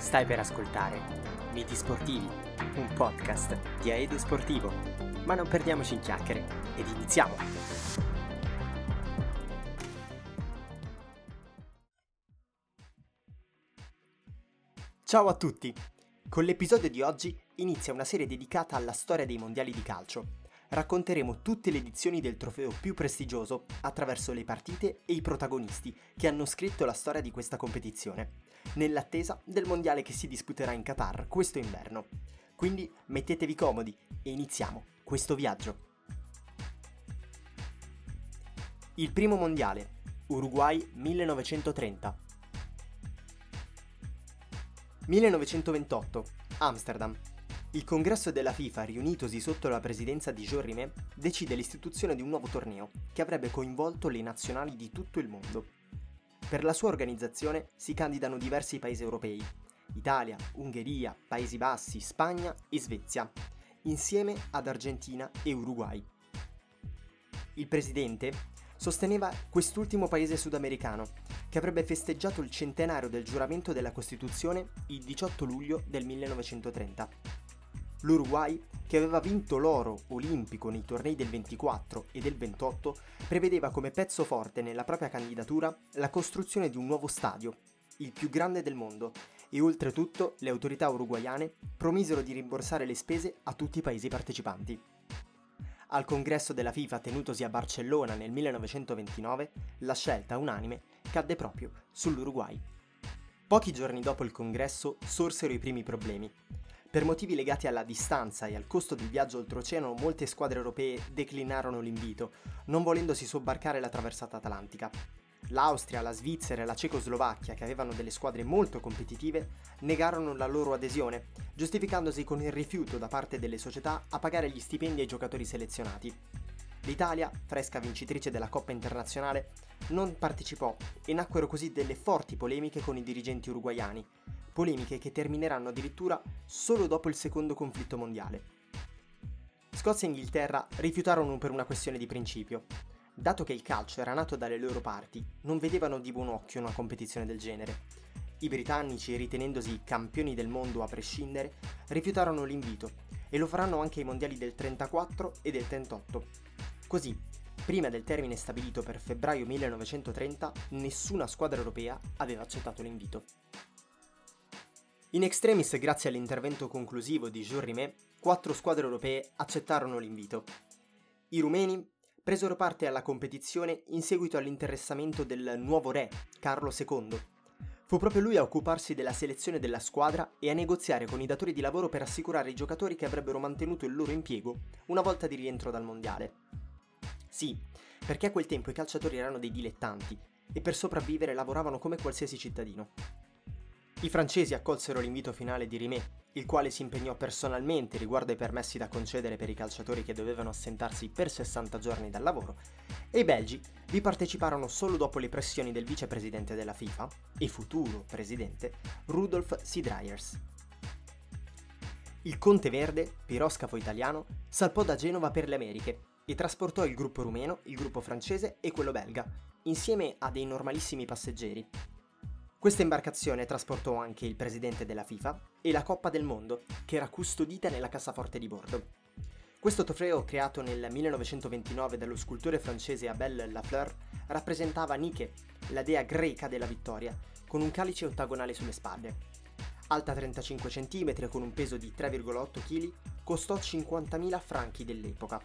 Stai per ascoltare Miti Sportivi, un podcast di Aedo Sportivo. Ma non perdiamoci in chiacchiere ed iniziamo! Ciao a tutti! Con l'episodio di oggi inizia una serie dedicata alla storia dei mondiali di calcio. Racconteremo tutte le edizioni del trofeo più prestigioso attraverso le partite e i protagonisti che hanno scritto la storia di questa competizione nell'attesa del mondiale che si disputerà in Qatar questo inverno. Quindi mettetevi comodi e iniziamo questo viaggio. Il primo mondiale, Uruguay 1930. 1928, Amsterdam. Il congresso della FIFA, riunitosi sotto la presidenza di Jean decide l'istituzione di un nuovo torneo che avrebbe coinvolto le nazionali di tutto il mondo. Per la sua organizzazione si candidano diversi paesi europei, Italia, Ungheria, Paesi Bassi, Spagna e Svezia, insieme ad Argentina e Uruguay. Il presidente sosteneva quest'ultimo paese sudamericano, che avrebbe festeggiato il centenario del giuramento della Costituzione il 18 luglio del 1930 L'Uruguay, che aveva vinto l'oro olimpico nei tornei del 24 e del 28, prevedeva come pezzo forte nella propria candidatura la costruzione di un nuovo stadio, il più grande del mondo, e oltretutto le autorità uruguayane promisero di rimborsare le spese a tutti i paesi partecipanti. Al congresso della FIFA tenutosi a Barcellona nel 1929, la scelta unanime cadde proprio sull'Uruguay. Pochi giorni dopo il congresso sorsero i primi problemi. Per motivi legati alla distanza e al costo del viaggio oltreoceano, molte squadre europee declinarono l'invito, non volendosi sobbarcare la traversata atlantica. L'Austria, la Svizzera e la Cecoslovacchia, che avevano delle squadre molto competitive, negarono la loro adesione, giustificandosi con il rifiuto da parte delle società a pagare gli stipendi ai giocatori selezionati. L'Italia, fresca vincitrice della Coppa internazionale, non partecipò e nacquero così delle forti polemiche con i dirigenti uruguayani, polemiche che termineranno addirittura solo dopo il secondo conflitto mondiale. Scozia e Inghilterra rifiutarono per una questione di principio. Dato che il calcio era nato dalle loro parti, non vedevano di buon occhio una competizione del genere. I britannici, ritenendosi campioni del mondo a prescindere, rifiutarono l'invito e lo faranno anche ai mondiali del 34 e del 38. Così, prima del termine stabilito per febbraio 1930, nessuna squadra europea aveva accettato l'invito. In extremis, grazie all'intervento conclusivo di Jules Rimet, quattro squadre europee accettarono l'invito. I rumeni presero parte alla competizione in seguito all'interessamento del nuovo re, Carlo II. Fu proprio lui a occuparsi della selezione della squadra e a negoziare con i datori di lavoro per assicurare i giocatori che avrebbero mantenuto il loro impiego una volta di rientro dal mondiale. Sì, perché a quel tempo i calciatori erano dei dilettanti e per sopravvivere lavoravano come qualsiasi cittadino. I francesi accolsero l'invito finale di Rimet, il quale si impegnò personalmente riguardo ai permessi da concedere per i calciatori che dovevano assentarsi per 60 giorni dal lavoro, e i belgi vi parteciparono solo dopo le pressioni del vicepresidente della FIFA e futuro presidente Rudolf Sidryers. Il Conte Verde, piroscafo italiano, salpò da Genova per le Americhe e trasportò il gruppo rumeno, il gruppo francese e quello belga, insieme a dei normalissimi passeggeri, questa imbarcazione trasportò anche il presidente della FIFA e la Coppa del Mondo, che era custodita nella cassaforte di bordo. Questo trofeo, creato nel 1929 dallo scultore francese Abel Lafleur, rappresentava Nike, la dea greca della vittoria, con un calice ottagonale sulle spalle. Alta 35 cm con un peso di 3,8 kg, costò 50.000 franchi dell'epoca.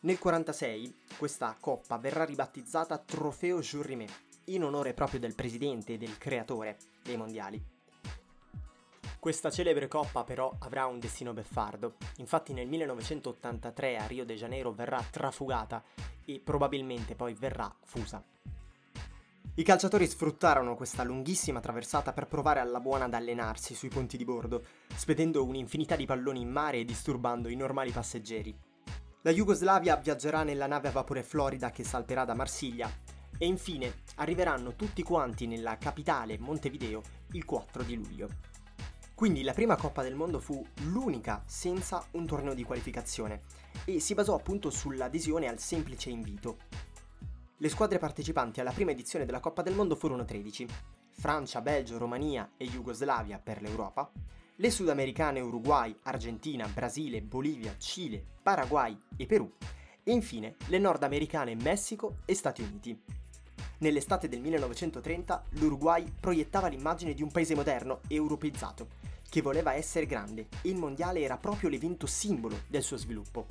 Nel 1946 questa coppa verrà ribattezzata Trofeo Jules Rimet in onore proprio del presidente e del creatore dei mondiali. Questa celebre coppa però avrà un destino beffardo, infatti nel 1983 a Rio de Janeiro verrà trafugata e probabilmente poi verrà fusa. I calciatori sfruttarono questa lunghissima traversata per provare alla buona ad allenarsi sui ponti di bordo, spedendo un'infinità di palloni in mare e disturbando i normali passeggeri. La Jugoslavia viaggerà nella nave a vapore Florida che salterà da Marsiglia e infine arriveranno tutti quanti nella capitale Montevideo il 4 di luglio. Quindi la prima Coppa del Mondo fu l'unica senza un torneo di qualificazione e si basò appunto sull'adesione al semplice invito. Le squadre partecipanti alla prima edizione della Coppa del Mondo furono 13. Francia, Belgio, Romania e Jugoslavia per l'Europa, le sudamericane Uruguay, Argentina, Brasile, Bolivia, Cile, Paraguay e Perù, e infine le nordamericane Messico e Stati Uniti. Nell'estate del 1930 l'Uruguay proiettava l'immagine di un paese moderno europeizzato, che voleva essere grande e il mondiale era proprio l'evento simbolo del suo sviluppo.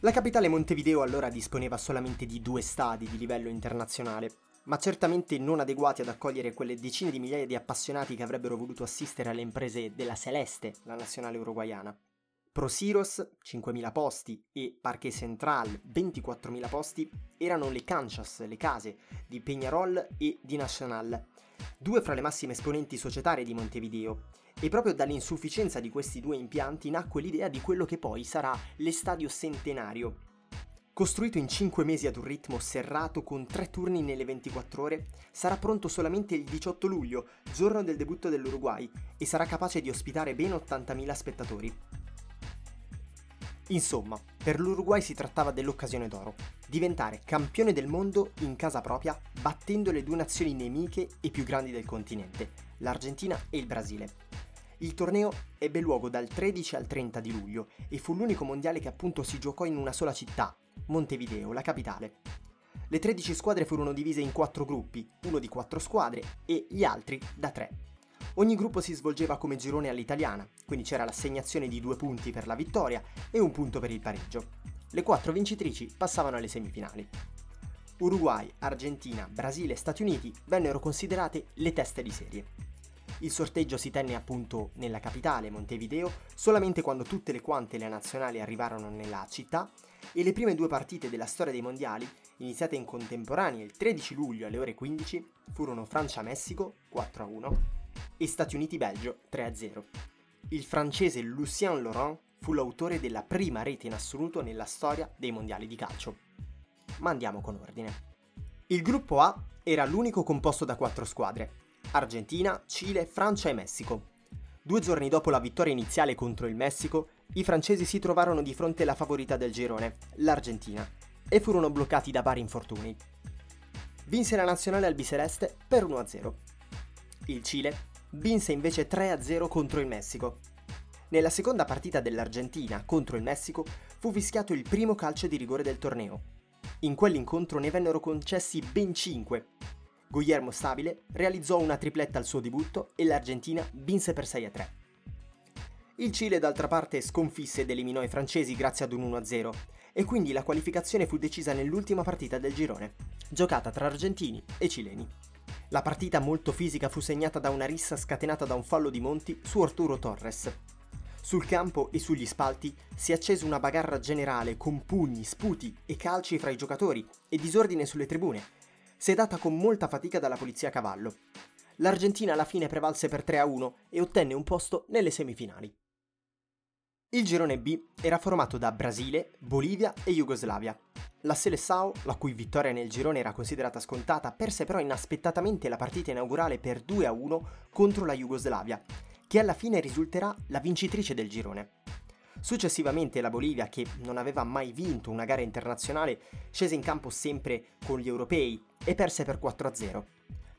La capitale Montevideo allora disponeva solamente di due stadi di livello internazionale, ma certamente non adeguati ad accogliere quelle decine di migliaia di appassionati che avrebbero voluto assistere alle imprese della Celeste, la nazionale uruguayana. Prosiros, 5.000 posti, e Parque Central, 24.000 posti, erano le canchas, le case, di Peñarol e di Nacional, due fra le massime esponenti societarie di Montevideo, e proprio dall'insufficienza di questi due impianti nacque l'idea di quello che poi sarà l'Estadio Centenario, Costruito in 5 mesi ad un ritmo serrato con 3 turni nelle 24 ore, sarà pronto solamente il 18 luglio, giorno del debutto dell'Uruguay, e sarà capace di ospitare ben 80.000 spettatori. Insomma, per l'Uruguay si trattava dell'occasione d'oro, diventare campione del mondo in casa propria, battendo le due nazioni nemiche e più grandi del continente, l'Argentina e il Brasile. Il torneo ebbe luogo dal 13 al 30 di luglio e fu l'unico mondiale che appunto si giocò in una sola città, Montevideo, la capitale. Le 13 squadre furono divise in 4 gruppi, uno di 4 squadre e gli altri da 3. Ogni gruppo si svolgeva come girone all'italiana, quindi c'era l'assegnazione di due punti per la vittoria e un punto per il pareggio. Le quattro vincitrici passavano alle semifinali. Uruguay, Argentina, Brasile e Stati Uniti vennero considerate le teste di serie. Il sorteggio si tenne appunto nella capitale, Montevideo, solamente quando tutte le quante le nazionali arrivarono nella città e le prime due partite della storia dei mondiali, iniziate in contemporanea il 13 luglio alle ore 15, furono Francia-Messico 4-1 e Stati Uniti-Belgio 3-0. Il francese Lucien Laurent fu l'autore della prima rete in assoluto nella storia dei mondiali di calcio. Ma andiamo con ordine. Il gruppo A era l'unico composto da quattro squadre, Argentina, Cile, Francia e Messico. Due giorni dopo la vittoria iniziale contro il Messico, i francesi si trovarono di fronte alla favorita del girone, l'Argentina, e furono bloccati da vari infortuni. Vinse la nazionale albiceleste per 1-0. Il Cile vinse invece 3-0 contro il Messico. Nella seconda partita dell'Argentina contro il Messico fu fischiato il primo calcio di rigore del torneo. In quell'incontro ne vennero concessi ben 5. Guillermo Stabile realizzò una tripletta al suo debutto e l'Argentina vinse per 6-3. Il Cile d'altra parte sconfisse ed eliminò i francesi grazie ad un 1-0 e quindi la qualificazione fu decisa nell'ultima partita del girone, giocata tra argentini e cileni. La partita molto fisica fu segnata da una rissa scatenata da un fallo di Monti su Arturo Torres. Sul campo e sugli spalti si accese una bagarra generale con pugni, sputi e calci fra i giocatori e disordine sulle tribune, sedata con molta fatica dalla polizia a cavallo. L'Argentina alla fine prevalse per 3-1 e ottenne un posto nelle semifinali. Il girone B era formato da Brasile, Bolivia e Jugoslavia. La Seleção, la cui vittoria nel girone era considerata scontata, perse però inaspettatamente la partita inaugurale per 2-1 contro la Jugoslavia, che alla fine risulterà la vincitrice del girone. Successivamente la Bolivia, che non aveva mai vinto una gara internazionale, scese in campo sempre con gli europei e perse per 4-0.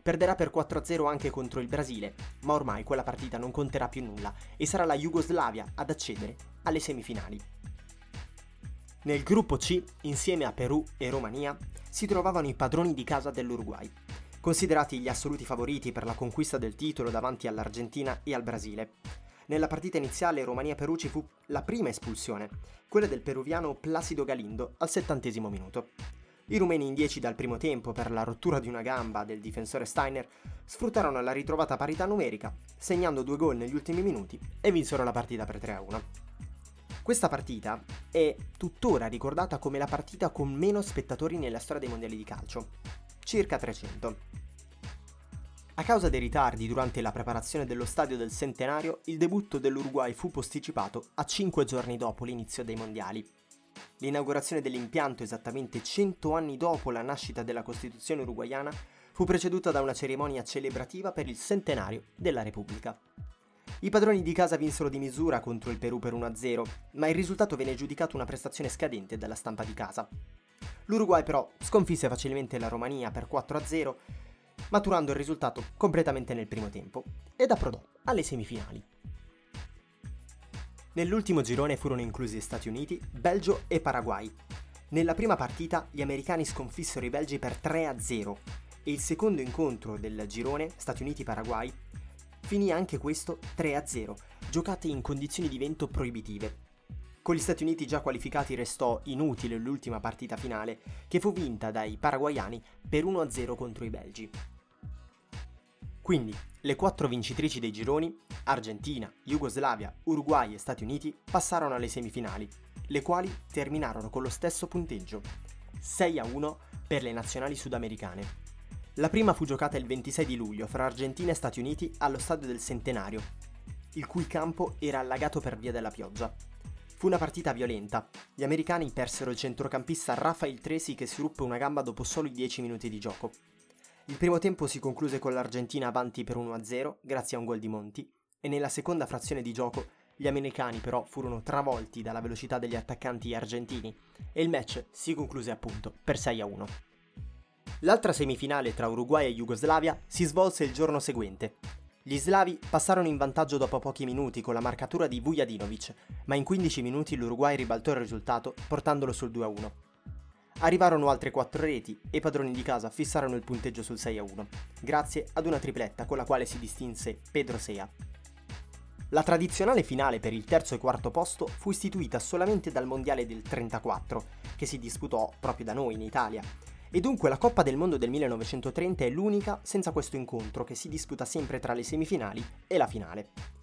Perderà per 4-0 anche contro il Brasile, ma ormai quella partita non conterà più nulla e sarà la Jugoslavia ad accedere alle semifinali. Nel gruppo C, insieme a Perù e Romania, si trovavano i padroni di casa dell'Uruguay, considerati gli assoluti favoriti per la conquista del titolo davanti all'Argentina e al Brasile. Nella partita iniziale Romania-Perù ci fu la prima espulsione, quella del peruviano Placido Galindo al settantesimo minuto. I rumeni in 10 dal primo tempo per la rottura di una gamba del difensore Steiner sfruttarono la ritrovata parità numerica, segnando due gol negli ultimi minuti e vinsero la partita per 3-1. Questa partita è tuttora ricordata come la partita con meno spettatori nella storia dei mondiali di calcio, circa 300. A causa dei ritardi durante la preparazione dello stadio del centenario, il debutto dell'Uruguay fu posticipato a 5 giorni dopo l'inizio dei mondiali, L'inaugurazione dell'impianto esattamente 100 anni dopo la nascita della Costituzione uruguayana fu preceduta da una cerimonia celebrativa per il centenario della Repubblica. I padroni di casa vinsero di misura contro il Perù per 1-0, ma il risultato venne giudicato una prestazione scadente dalla stampa di casa. L'Uruguay però sconfisse facilmente la Romania per 4-0 maturando il risultato completamente nel primo tempo ed approdò alle semifinali. Nell'ultimo girone furono inclusi Stati Uniti, Belgio e Paraguay. Nella prima partita gli americani sconfissero i belgi per 3-0 e il secondo incontro del girone, Stati Uniti-Paraguay, finì anche questo 3-0, giocate in condizioni di vento proibitive. Con gli Stati Uniti già qualificati restò inutile l'ultima partita finale, che fu vinta dai paraguayani per 1-0 contro i belgi. Quindi, le quattro vincitrici dei gironi, Argentina, Jugoslavia, Uruguay e Stati Uniti, passarono alle semifinali, le quali terminarono con lo stesso punteggio, 6-1 per le nazionali sudamericane. La prima fu giocata il 26 di luglio fra Argentina e Stati Uniti allo stadio del Centenario, il cui campo era allagato per via della pioggia. Fu una partita violenta. Gli americani persero il centrocampista Rafael Tresi che si ruppe una gamba dopo soli 10 minuti di gioco. Il primo tempo si concluse con l'Argentina avanti per 1-0 grazie a un gol di Monti e nella seconda frazione di gioco gli americani però furono travolti dalla velocità degli attaccanti argentini e il match si concluse appunto per 6-1. L'altra semifinale tra Uruguay e Jugoslavia si svolse il giorno seguente. Gli slavi passarono in vantaggio dopo pochi minuti con la marcatura di Vujadinovic, ma in 15 minuti l'Uruguay ribaltò il risultato portandolo sul 2-1. Arrivarono altre 4 reti e i padroni di casa fissarono il punteggio sul 6-1, grazie ad una tripletta con la quale si distinse Pedro Sea. La tradizionale finale per il terzo e quarto posto fu istituita solamente dal Mondiale del 34, che si disputò proprio da noi in Italia, e dunque la Coppa del Mondo del 1930 è l'unica senza questo incontro che si disputa sempre tra le semifinali e la finale.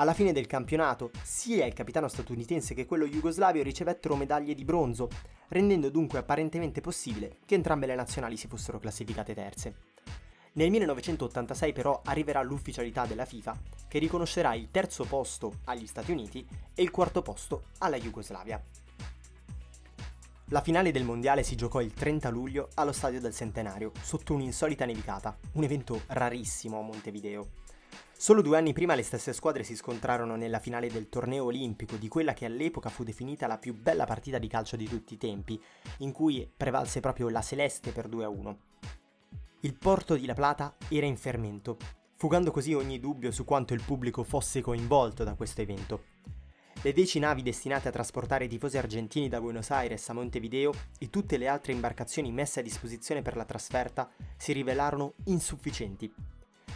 Alla fine del campionato, sia il capitano statunitense che quello jugoslavio ricevettero medaglie di bronzo, rendendo dunque apparentemente possibile che entrambe le nazionali si fossero classificate terze. Nel 1986 però arriverà l'ufficialità della FIFA, che riconoscerà il terzo posto agli Stati Uniti e il quarto posto alla Jugoslavia. La finale del mondiale si giocò il 30 luglio allo Stadio del Centenario, sotto un'insolita nevicata, un evento rarissimo a Montevideo. Solo due anni prima le stesse squadre si scontrarono nella finale del torneo olimpico di quella che all'epoca fu definita la più bella partita di calcio di tutti i tempi, in cui prevalse proprio la Celeste per 2-1. Il porto di La Plata era in fermento, fugando così ogni dubbio su quanto il pubblico fosse coinvolto da questo evento. Le dieci navi destinate a trasportare i tifosi argentini da Buenos Aires a Montevideo e tutte le altre imbarcazioni messe a disposizione per la trasferta si rivelarono insufficienti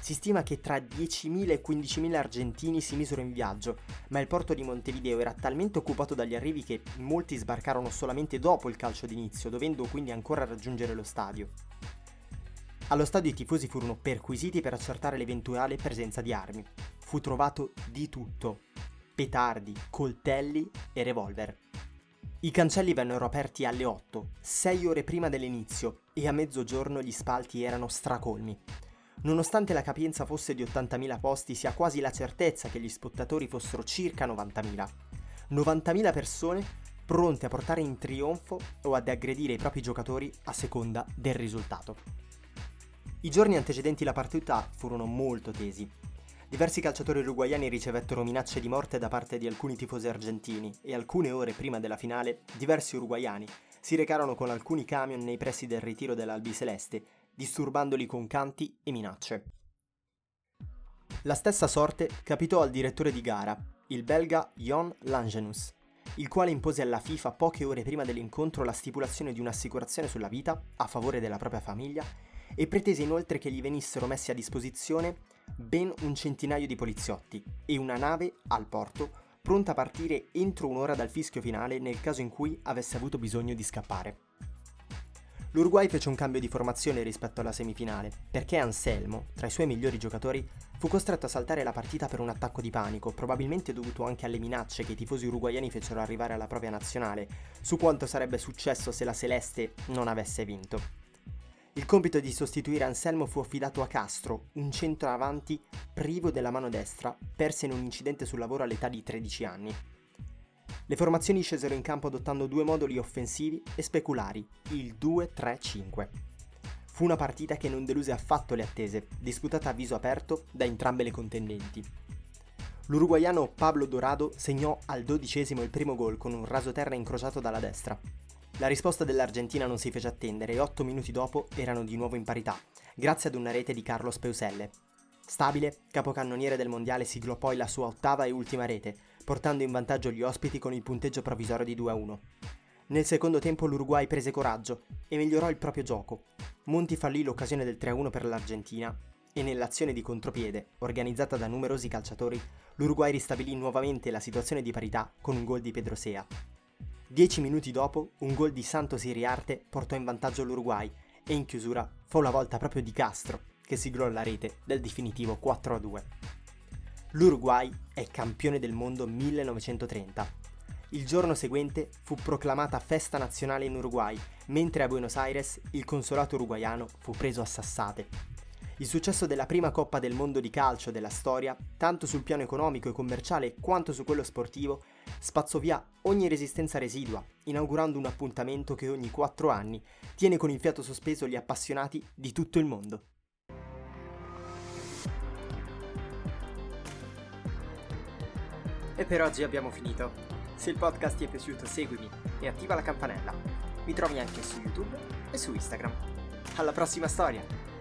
si stima che tra 10.000 e 15.000 argentini si misero in viaggio, ma il porto di Montevideo era talmente occupato dagli arrivi che molti sbarcarono solamente dopo il calcio d'inizio, dovendo quindi ancora raggiungere lo stadio. Allo stadio i tifosi furono perquisiti per accertare l'eventuale presenza di armi. Fu trovato di tutto: petardi, coltelli e revolver. I cancelli vennero aperti alle 8, 6 ore prima dell'inizio, e a mezzogiorno gli spalti erano stracolmi. Nonostante la capienza fosse di 80.000 posti, si ha quasi la certezza che gli spettatori fossero circa 90.000. 90.000 persone pronte a portare in trionfo o ad aggredire i propri giocatori a seconda del risultato. I giorni antecedenti la partita furono molto tesi. Diversi calciatori uruguayani ricevettero minacce di morte da parte di alcuni tifosi argentini e alcune ore prima della finale diversi uruguayani si recarono con alcuni camion nei pressi del ritiro dell'Albiceleste disturbandoli con canti e minacce. La stessa sorte capitò al direttore di gara, il belga Jon Langenus, il quale impose alla FIFA poche ore prima dell'incontro la stipulazione di un'assicurazione sulla vita a favore della propria famiglia e pretese inoltre che gli venissero messi a disposizione ben un centinaio di poliziotti e una nave al porto pronta a partire entro un'ora dal fischio finale nel caso in cui avesse avuto bisogno di scappare. L'Uruguay fece un cambio di formazione rispetto alla semifinale, perché Anselmo, tra i suoi migliori giocatori, fu costretto a saltare la partita per un attacco di panico, probabilmente dovuto anche alle minacce che i tifosi uruguayani fecero arrivare alla propria nazionale, su quanto sarebbe successo se la Celeste non avesse vinto. Il compito di sostituire Anselmo fu affidato a Castro, un centroavanti privo della mano destra, perso in un incidente sul lavoro all'età di 13 anni. Le formazioni scesero in campo adottando due moduli offensivi e speculari, il 2-3-5. Fu una partita che non deluse affatto le attese, disputata a viso aperto da entrambe le contendenti. L'uruguaiano Pablo Dorado segnò al dodicesimo il primo gol con un rasoterra incrociato dalla destra. La risposta dell'Argentina non si fece attendere e otto minuti dopo erano di nuovo in parità, grazie ad una rete di Carlos Peuselle. Stabile, capocannoniere del mondiale siglò poi la sua ottava e ultima rete, portando in vantaggio gli ospiti con il punteggio provvisorio di 2-1. Nel secondo tempo l'Uruguay prese coraggio e migliorò il proprio gioco. Monti fallì l'occasione del 3-1 per l'Argentina e nell'azione di contropiede, organizzata da numerosi calciatori, l'Uruguay ristabilì nuovamente la situazione di parità con un gol di Pedrosea. Dieci minuti dopo, un gol di Santos Iriarte portò in vantaggio l'Uruguay e in chiusura fu la volta proprio di Castro che siglò la rete del definitivo 4-2. L'Uruguay è campione del mondo 1930. Il giorno seguente fu proclamata festa nazionale in Uruguay, mentre a Buenos Aires il consolato uruguaiano fu preso a sassate. Il successo della prima Coppa del Mondo di calcio della storia, tanto sul piano economico e commerciale quanto su quello sportivo, spazzò via ogni resistenza residua, inaugurando un appuntamento che ogni quattro anni tiene con il fiato sospeso gli appassionati di tutto il mondo. E per oggi abbiamo finito. Se il podcast ti è piaciuto seguimi e attiva la campanella. Mi trovi anche su YouTube e su Instagram. Alla prossima storia!